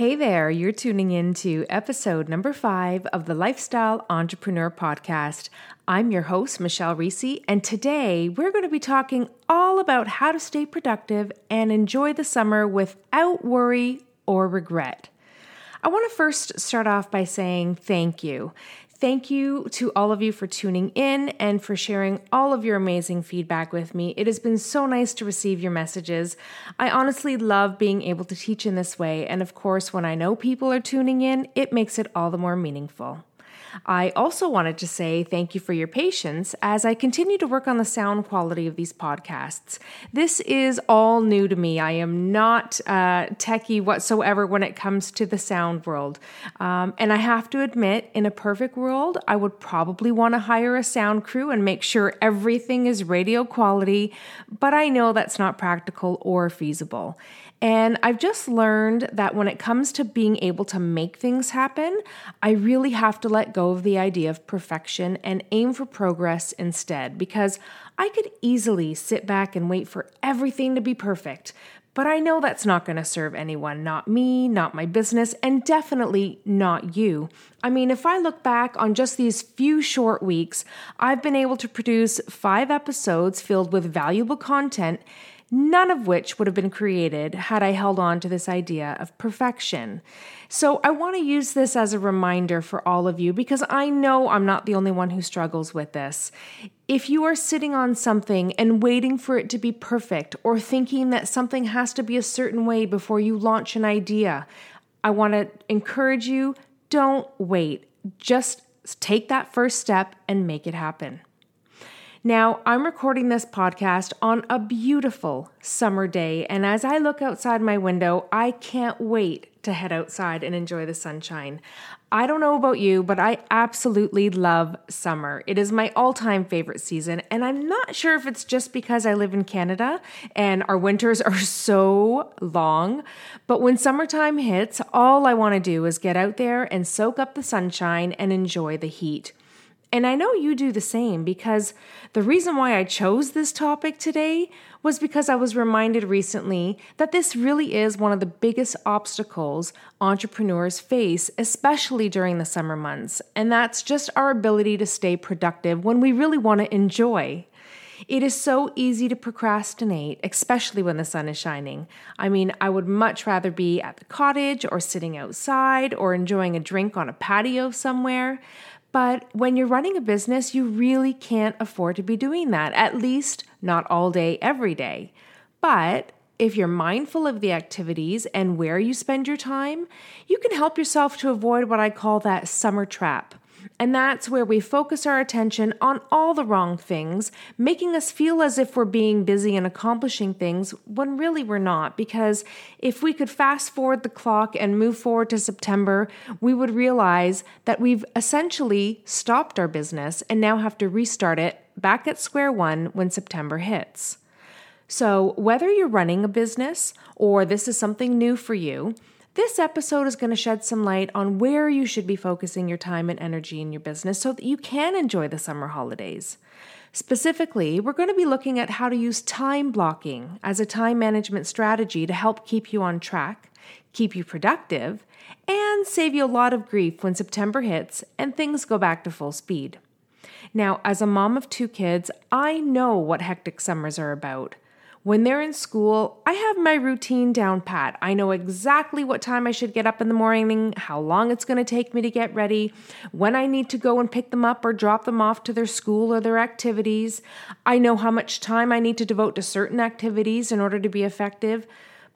Hey there, you're tuning in to episode number five of the Lifestyle Entrepreneur Podcast. I'm your host, Michelle Reese, and today we're going to be talking all about how to stay productive and enjoy the summer without worry or regret. I want to first start off by saying thank you. Thank you to all of you for tuning in and for sharing all of your amazing feedback with me. It has been so nice to receive your messages. I honestly love being able to teach in this way, and of course, when I know people are tuning in, it makes it all the more meaningful. I also wanted to say thank you for your patience as I continue to work on the sound quality of these podcasts. This is all new to me. I am not uh, techie whatsoever when it comes to the sound world. Um, and I have to admit, in a perfect world, I would probably want to hire a sound crew and make sure everything is radio quality, but I know that's not practical or feasible. And I've just learned that when it comes to being able to make things happen, I really have to let go of the idea of perfection and aim for progress instead because I could easily sit back and wait for everything to be perfect. But I know that's not going to serve anyone, not me, not my business, and definitely not you. I mean, if I look back on just these few short weeks, I've been able to produce five episodes filled with valuable content none of which would have been created had I held on to this idea of perfection. So I want to use this as a reminder for all of you because I know I'm not the only one who struggles with this. If you are sitting on something and waiting for it to be perfect or thinking that something has to be a certain way before you launch an idea, I want to encourage you don't wait. Just take that first step and make it happen. Now, I'm recording this podcast on a beautiful summer day, and as I look outside my window, I can't wait to head outside and enjoy the sunshine. I don't know about you, but I absolutely love summer. It is my all time favorite season, and I'm not sure if it's just because I live in Canada and our winters are so long, but when summertime hits, all I want to do is get out there and soak up the sunshine and enjoy the heat. And I know you do the same because the reason why I chose this topic today was because I was reminded recently that this really is one of the biggest obstacles entrepreneurs face, especially during the summer months. And that's just our ability to stay productive when we really want to enjoy. It is so easy to procrastinate, especially when the sun is shining. I mean, I would much rather be at the cottage or sitting outside or enjoying a drink on a patio somewhere. But when you're running a business, you really can't afford to be doing that, at least not all day, every day. But if you're mindful of the activities and where you spend your time, you can help yourself to avoid what I call that summer trap. And that's where we focus our attention on all the wrong things, making us feel as if we're being busy and accomplishing things when really we're not. Because if we could fast forward the clock and move forward to September, we would realize that we've essentially stopped our business and now have to restart it back at square one when September hits. So, whether you're running a business or this is something new for you, this episode is going to shed some light on where you should be focusing your time and energy in your business so that you can enjoy the summer holidays. Specifically, we're going to be looking at how to use time blocking as a time management strategy to help keep you on track, keep you productive, and save you a lot of grief when September hits and things go back to full speed. Now, as a mom of two kids, I know what hectic summers are about. When they're in school, I have my routine down pat. I know exactly what time I should get up in the morning, how long it's going to take me to get ready, when I need to go and pick them up or drop them off to their school or their activities. I know how much time I need to devote to certain activities in order to be effective.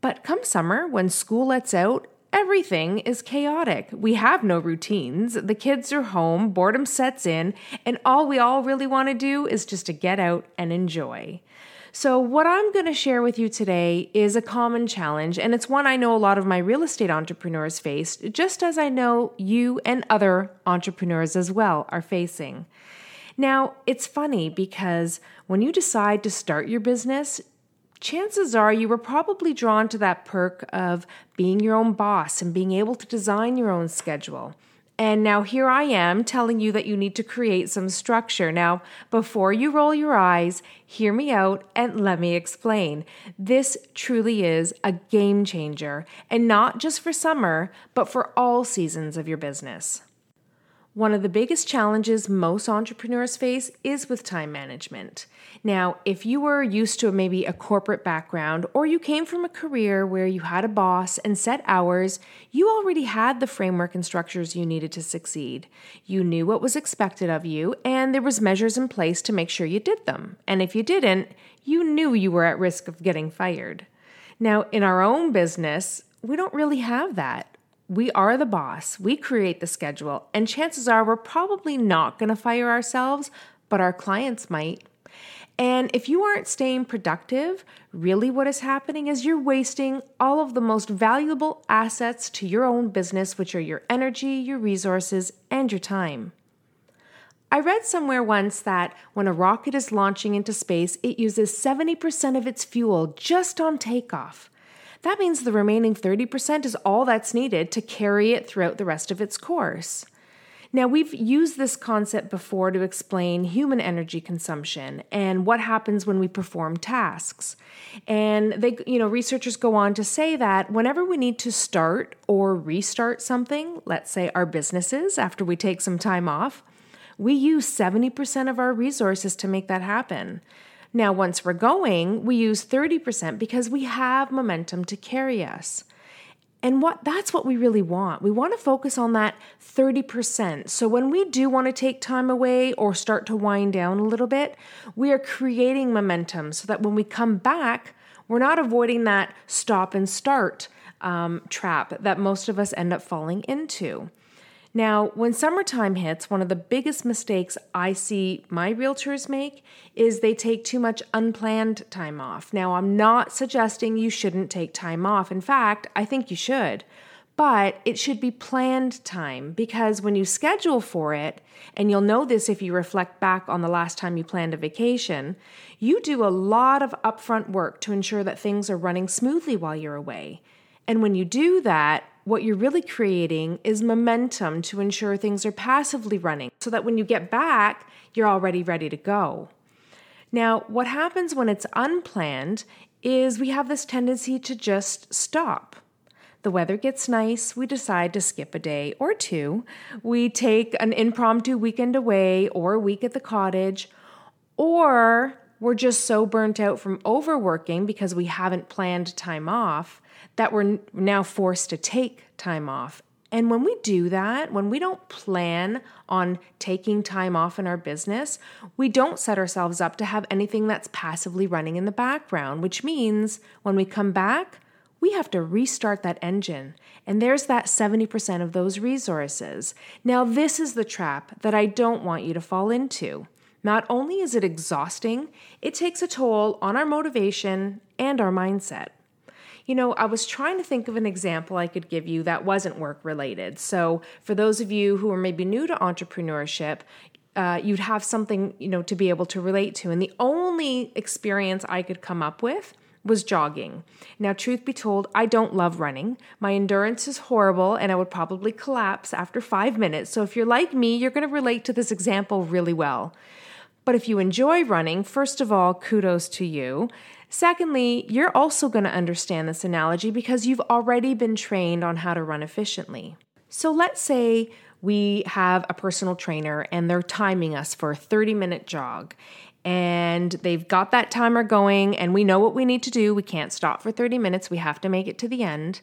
But come summer, when school lets out, everything is chaotic. We have no routines. The kids are home, boredom sets in, and all we all really want to do is just to get out and enjoy. So, what I'm going to share with you today is a common challenge, and it's one I know a lot of my real estate entrepreneurs face, just as I know you and other entrepreneurs as well are facing. Now, it's funny because when you decide to start your business, chances are you were probably drawn to that perk of being your own boss and being able to design your own schedule. And now here I am telling you that you need to create some structure. Now, before you roll your eyes, hear me out and let me explain. This truly is a game changer, and not just for summer, but for all seasons of your business. One of the biggest challenges most entrepreneurs face is with time management. Now, if you were used to maybe a corporate background or you came from a career where you had a boss and set hours, you already had the framework and structures you needed to succeed. You knew what was expected of you and there was measures in place to make sure you did them. And if you didn't, you knew you were at risk of getting fired. Now, in our own business, we don't really have that. We are the boss, we create the schedule, and chances are we're probably not going to fire ourselves, but our clients might. And if you aren't staying productive, really what is happening is you're wasting all of the most valuable assets to your own business, which are your energy, your resources, and your time. I read somewhere once that when a rocket is launching into space, it uses 70% of its fuel just on takeoff. That means the remaining 30% is all that's needed to carry it throughout the rest of its course. Now, we've used this concept before to explain human energy consumption and what happens when we perform tasks. And they, you know, researchers go on to say that whenever we need to start or restart something, let's say our businesses after we take some time off, we use 70% of our resources to make that happen. Now, once we're going, we use 30% because we have momentum to carry us. And what that's what we really want. We want to focus on that 30%. So when we do want to take time away or start to wind down a little bit, we are creating momentum so that when we come back, we're not avoiding that stop and start um, trap that most of us end up falling into. Now, when summertime hits, one of the biggest mistakes I see my realtors make is they take too much unplanned time off. Now, I'm not suggesting you shouldn't take time off. In fact, I think you should. But it should be planned time because when you schedule for it, and you'll know this if you reflect back on the last time you planned a vacation, you do a lot of upfront work to ensure that things are running smoothly while you're away. And when you do that, what you're really creating is momentum to ensure things are passively running so that when you get back, you're already ready to go. Now, what happens when it's unplanned is we have this tendency to just stop. The weather gets nice, we decide to skip a day or two. We take an impromptu weekend away or a week at the cottage, or we're just so burnt out from overworking because we haven't planned time off that we're now forced to take time off. And when we do that, when we don't plan on taking time off in our business, we don't set ourselves up to have anything that's passively running in the background, which means when we come back, we have to restart that engine. And there's that 70% of those resources. Now, this is the trap that I don't want you to fall into. Not only is it exhausting, it takes a toll on our motivation and our mindset. You know, I was trying to think of an example I could give you that wasn't work related. So, for those of you who are maybe new to entrepreneurship, uh, you'd have something, you know, to be able to relate to. And the only experience I could come up with was jogging. Now, truth be told, I don't love running. My endurance is horrible and I would probably collapse after five minutes. So, if you're like me, you're going to relate to this example really well. But if you enjoy running, first of all, kudos to you. Secondly, you're also going to understand this analogy because you've already been trained on how to run efficiently. So let's say we have a personal trainer and they're timing us for a 30 minute jog. And they've got that timer going, and we know what we need to do. We can't stop for 30 minutes, we have to make it to the end.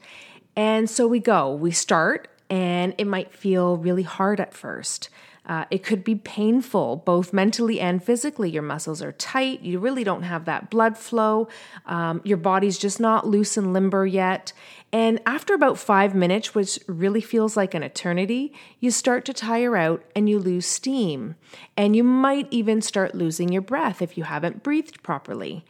And so we go, we start, and it might feel really hard at first. Uh, it could be painful, both mentally and physically. Your muscles are tight. You really don't have that blood flow. Um, your body's just not loose and limber yet. And after about five minutes, which really feels like an eternity, you start to tire out and you lose steam. And you might even start losing your breath if you haven't breathed properly.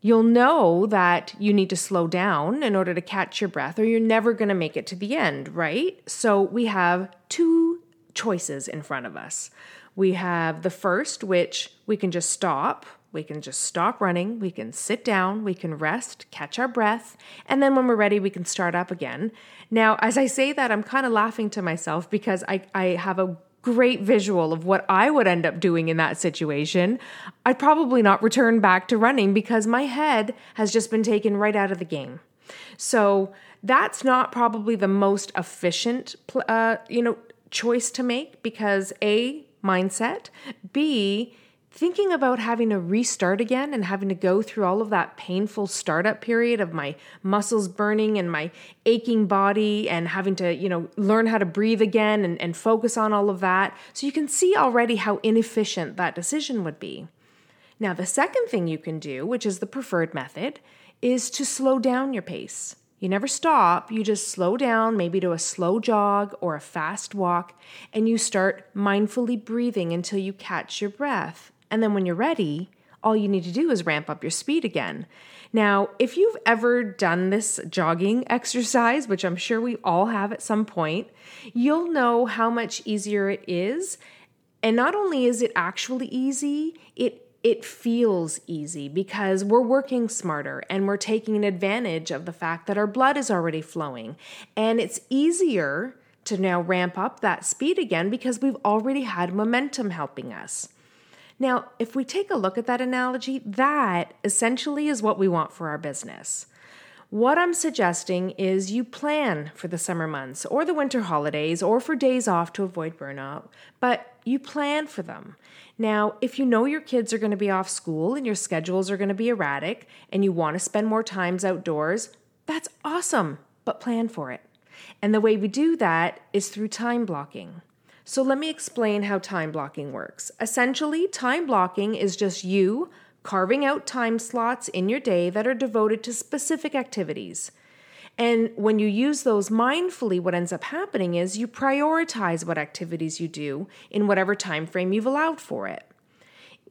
You'll know that you need to slow down in order to catch your breath, or you're never going to make it to the end, right? So we have two choices in front of us. We have the first, which we can just stop we can just stop running, we can sit down, we can rest, catch our breath, and then when we're ready, we can start up again. Now, as I say that, I'm kind of laughing to myself because I, I have a great visual of what I would end up doing in that situation. I'd probably not return back to running because my head has just been taken right out of the game. So that's not probably the most efficient, uh, you know, choice to make because a mindset, b thinking about having to restart again and having to go through all of that painful startup period of my muscles burning and my aching body and having to, you know, learn how to breathe again and, and focus on all of that. So you can see already how inefficient that decision would be. Now, the second thing you can do, which is the preferred method, is to slow down your pace. You never stop, you just slow down, maybe to a slow jog or a fast walk, and you start mindfully breathing until you catch your breath. And then when you're ready, all you need to do is ramp up your speed again. Now, if you've ever done this jogging exercise, which I'm sure we all have at some point, you'll know how much easier it is. And not only is it actually easy, it it feels easy because we're working smarter and we're taking advantage of the fact that our blood is already flowing. And it's easier to now ramp up that speed again because we've already had momentum helping us. Now, if we take a look at that analogy, that essentially is what we want for our business. What I'm suggesting is you plan for the summer months or the winter holidays or for days off to avoid burnout, but you plan for them. Now, if you know your kids are going to be off school and your schedules are going to be erratic and you want to spend more times outdoors, that's awesome, but plan for it. And the way we do that is through time blocking. So let me explain how time blocking works. Essentially, time blocking is just you carving out time slots in your day that are devoted to specific activities. And when you use those mindfully, what ends up happening is you prioritize what activities you do in whatever time frame you've allowed for it.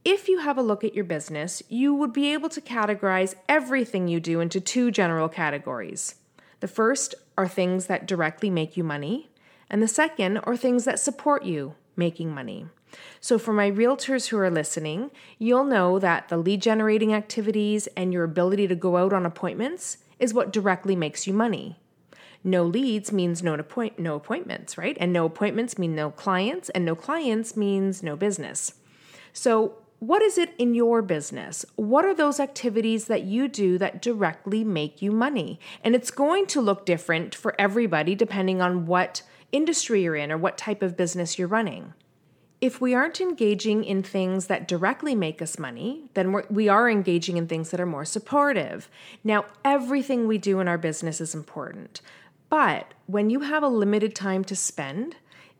If you have a look at your business, you would be able to categorize everything you do into two general categories. The first are things that directly make you money, and the second are things that support you making money. So, for my realtors who are listening, you'll know that the lead generating activities and your ability to go out on appointments is what directly makes you money. No leads means no, appoint- no appointments, right? And no appointments mean no clients, and no clients means no business. So, what is it in your business? What are those activities that you do that directly make you money? And it's going to look different for everybody depending on what industry you're in or what type of business you're running. If we aren't engaging in things that directly make us money, then we're, we are engaging in things that are more supportive. Now, everything we do in our business is important, but when you have a limited time to spend,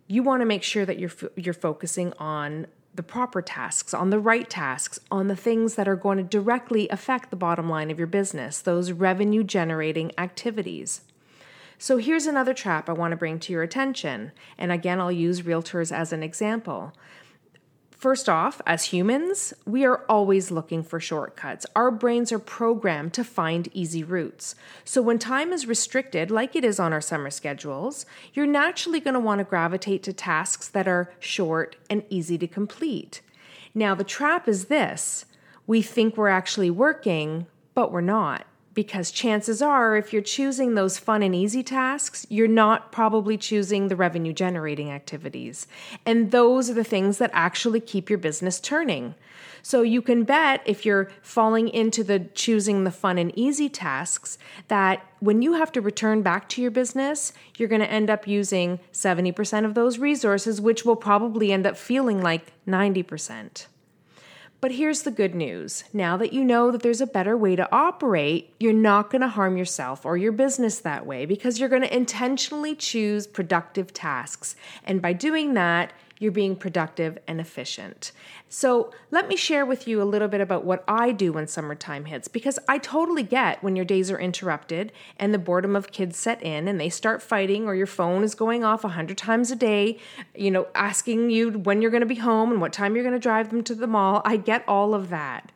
you want to make sure that you're you're focusing on the proper tasks, on the right tasks, on the things that are going to directly affect the bottom line of your business, those revenue generating activities. So here's another trap I want to bring to your attention. And again, I'll use realtors as an example. First off, as humans, we are always looking for shortcuts. Our brains are programmed to find easy routes. So when time is restricted, like it is on our summer schedules, you're naturally going to want to gravitate to tasks that are short and easy to complete. Now, the trap is this we think we're actually working, but we're not because chances are, if you're choosing those fun and easy tasks, you're not probably choosing the revenue generating activities. And those are the things that actually keep your business turning. So you can bet if you're falling into the choosing the fun and easy tasks that when you have to return back to your business, you're going to end up using 70% of those resources, which will probably end up feeling like 90%. But here's the good news now that you know that there's a better way to operate, you're not going to harm yourself or your business that way because you're going to intentionally choose productive tasks. And by doing that, you're being productive and efficient. So, let me share with you a little bit about what I do when summertime hits because I totally get when your days are interrupted and the boredom of kids set in and they start fighting or your phone is going off a hundred times a day, you know, asking you when you're going to be home and what time you're going to drive them to the mall. I get all of that.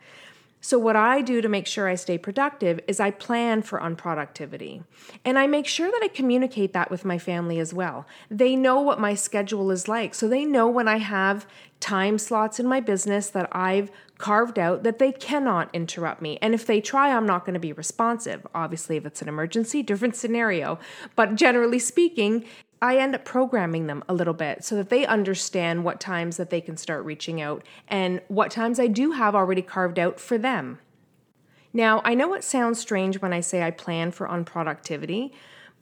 So, what I do to make sure I stay productive is I plan for unproductivity. And I make sure that I communicate that with my family as well. They know what my schedule is like. So, they know when I have time slots in my business that I've carved out that they cannot interrupt me. And if they try, I'm not going to be responsive. Obviously, if it's an emergency, different scenario. But generally speaking, I end up programming them a little bit so that they understand what times that they can start reaching out and what times I do have already carved out for them. Now, I know it sounds strange when I say I plan for unproductivity,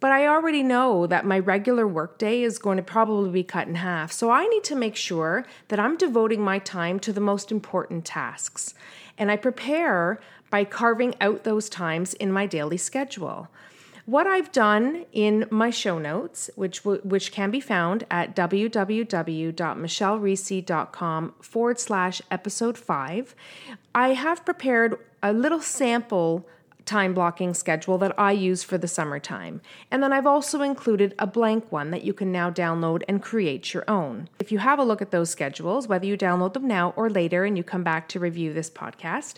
but I already know that my regular workday is going to probably be cut in half. So I need to make sure that I'm devoting my time to the most important tasks. And I prepare by carving out those times in my daily schedule. What I've done in my show notes, which which can be found at www.michellereese.com forward slash episode five, I have prepared a little sample time blocking schedule that I use for the summertime. And then I've also included a blank one that you can now download and create your own. If you have a look at those schedules, whether you download them now or later and you come back to review this podcast,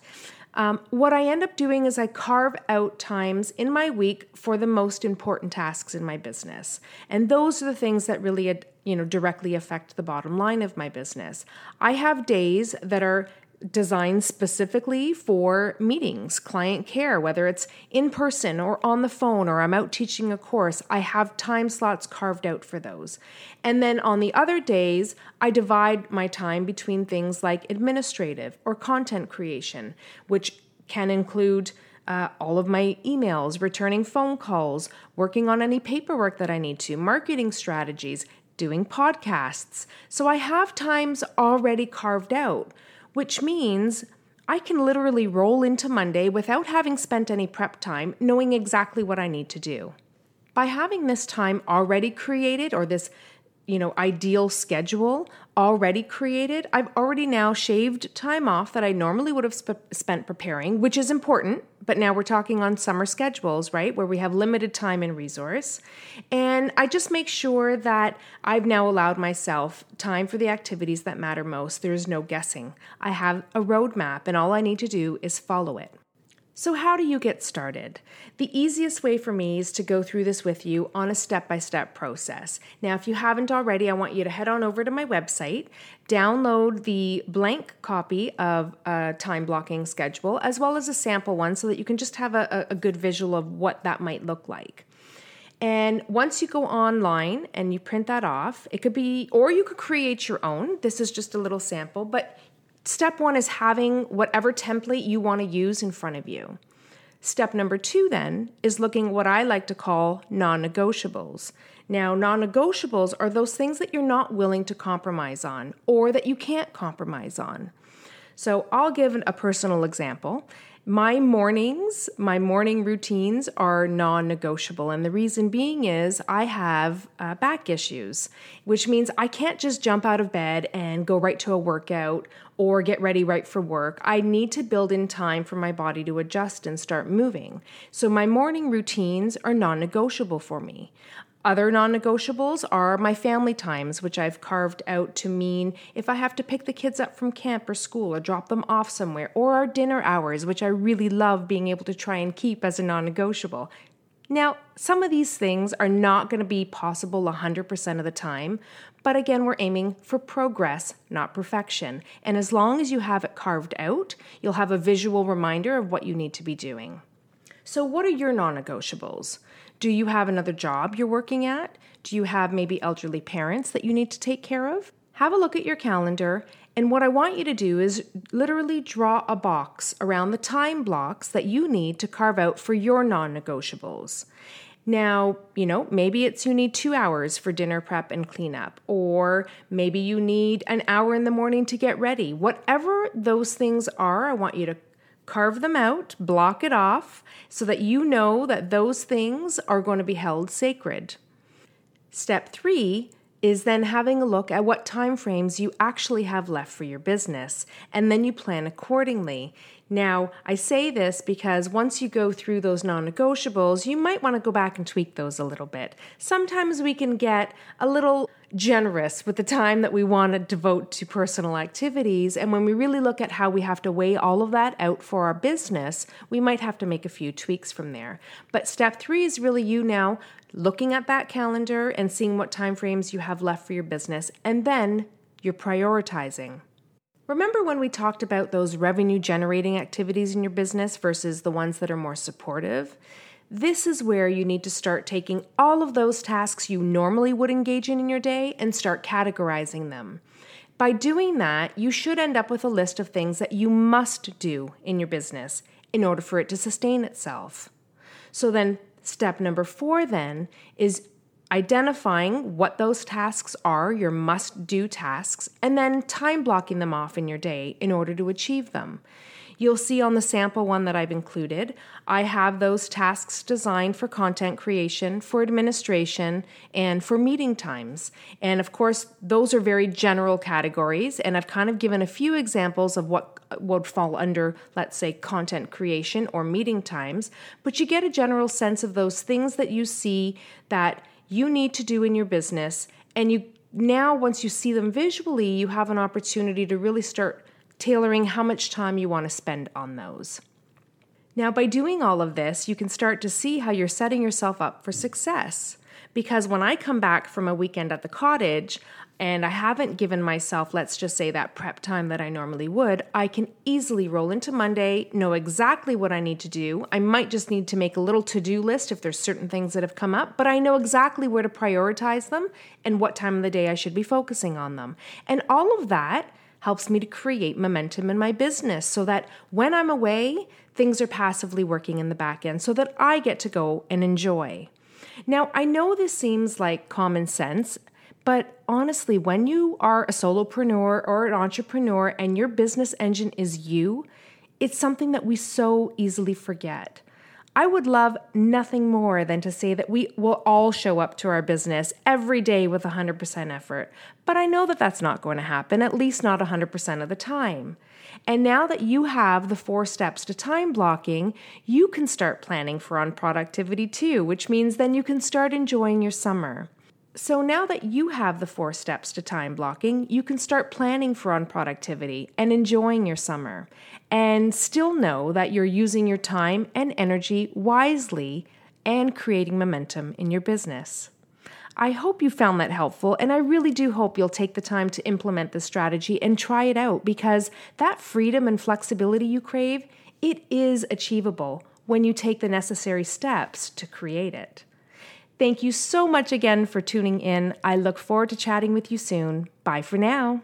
um, what I end up doing is I carve out times in my week for the most important tasks in my business. And those are the things that really you know directly affect the bottom line of my business. I have days that are designed specifically for meetings, client care, whether it's in person or on the phone or I'm out teaching a course, I have time slots carved out for those. And then on the other days, I divide my time between things like administrative or content creation, which can include uh, all of my emails, returning phone calls, working on any paperwork that I need to, marketing strategies, doing podcasts. So I have times already carved out which means I can literally roll into Monday without having spent any prep time, knowing exactly what I need to do. By having this time already created or this you know, ideal schedule already created. I've already now shaved time off that I normally would have sp- spent preparing, which is important, but now we're talking on summer schedules, right, where we have limited time and resource. And I just make sure that I've now allowed myself time for the activities that matter most. There's no guessing. I have a roadmap, and all I need to do is follow it. So, how do you get started? The easiest way for me is to go through this with you on a step by step process. Now, if you haven't already, I want you to head on over to my website, download the blank copy of a time blocking schedule, as well as a sample one, so that you can just have a, a good visual of what that might look like. And once you go online and you print that off, it could be, or you could create your own. This is just a little sample, but Step one is having whatever template you want to use in front of you. Step number two, then, is looking what I like to call non negotiables. Now, non negotiables are those things that you're not willing to compromise on or that you can't compromise on. So, I'll give a personal example. My mornings, my morning routines are non negotiable. And the reason being is I have uh, back issues, which means I can't just jump out of bed and go right to a workout or get ready right for work. I need to build in time for my body to adjust and start moving. So my morning routines are non negotiable for me. Other non negotiables are my family times, which I've carved out to mean if I have to pick the kids up from camp or school or drop them off somewhere, or our dinner hours, which I really love being able to try and keep as a non negotiable. Now, some of these things are not going to be possible 100% of the time, but again, we're aiming for progress, not perfection. And as long as you have it carved out, you'll have a visual reminder of what you need to be doing. So, what are your non negotiables? Do you have another job you're working at? Do you have maybe elderly parents that you need to take care of? Have a look at your calendar, and what I want you to do is literally draw a box around the time blocks that you need to carve out for your non negotiables. Now, you know, maybe it's you need two hours for dinner prep and cleanup, or maybe you need an hour in the morning to get ready. Whatever those things are, I want you to carve them out, block it off, so that you know that those things are going to be held sacred. Step three is then having a look at what time frames you actually have left for your business, and then you plan accordingly. Now, I say this because once you go through those non negotiables, you might want to go back and tweak those a little bit. Sometimes we can get a little generous with the time that we want to devote to personal activities. And when we really look at how we have to weigh all of that out for our business, we might have to make a few tweaks from there. But step three is really you now looking at that calendar and seeing what time frames you have left for your business, and then you're prioritizing. Remember when we talked about those revenue generating activities in your business versus the ones that are more supportive? This is where you need to start taking all of those tasks you normally would engage in in your day and start categorizing them. By doing that, you should end up with a list of things that you must do in your business in order for it to sustain itself. So then, step number four then is identifying what those tasks are, your must do tasks, and then time blocking them off in your day in order to achieve them. You'll see on the sample one that I've included, I have those tasks designed for content creation, for administration, and for meeting times. And of course, those are very general categories, and I've kind of given a few examples of what would fall under, let's say, content creation or meeting times, but you get a general sense of those things that you see that you need to do in your business. And you now, once you see them visually, you have an opportunity to really start tailoring how much time you want to spend on those. Now, by doing all of this, you can start to see how you're setting yourself up for success. Because when I come back from a weekend at the cottage, and I haven't given myself, let's just say, that prep time that I normally would, I can easily roll into Monday, know exactly what I need to do. I might just need to make a little to do list if there's certain things that have come up, but I know exactly where to prioritize them and what time of the day I should be focusing on them. And all of that helps me to create momentum in my business so that when I'm away, things are passively working in the back end so that I get to go and enjoy. Now, I know this seems like common sense but honestly, when you are a solopreneur or an entrepreneur and your business engine is you, it's something that we so easily forget. I would love nothing more than to say that we will all show up to our business every day with 100% effort. But I know that that's not going to happen, at least not 100% of the time. And now that you have the four steps to time blocking, you can start planning for on productivity too, which means then you can start enjoying your summer. So now that you have the four steps to time blocking, you can start planning for on productivity and enjoying your summer and still know that you're using your time and energy wisely and creating momentum in your business. I hope you found that helpful, and I really do hope you'll take the time to implement this strategy and try it out because that freedom and flexibility you crave, it is achievable when you take the necessary steps to create it. Thank you so much again for tuning in. I look forward to chatting with you soon. Bye for now.